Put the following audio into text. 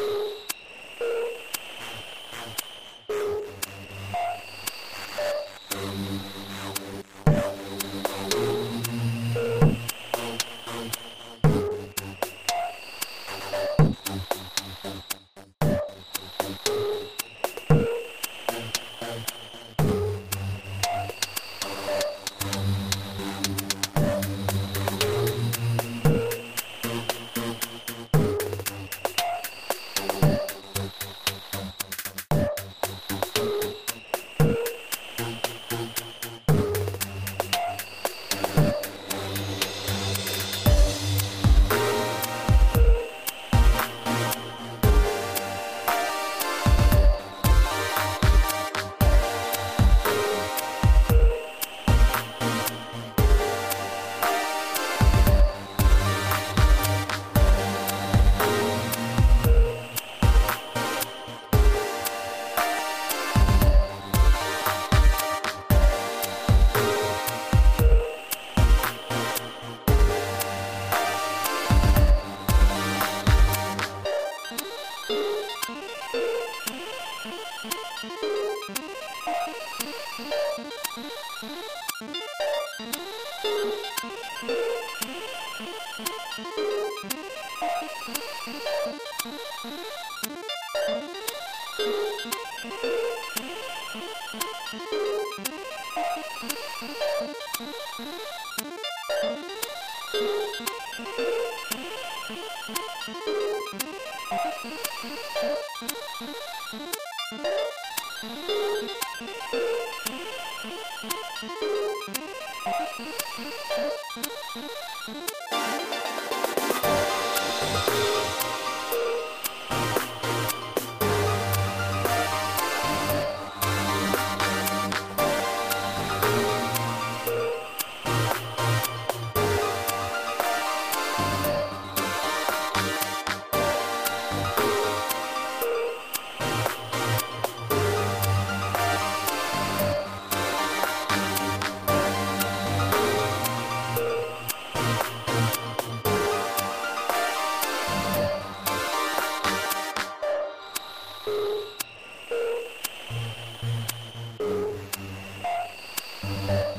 you you Thank you. Mm-hmm.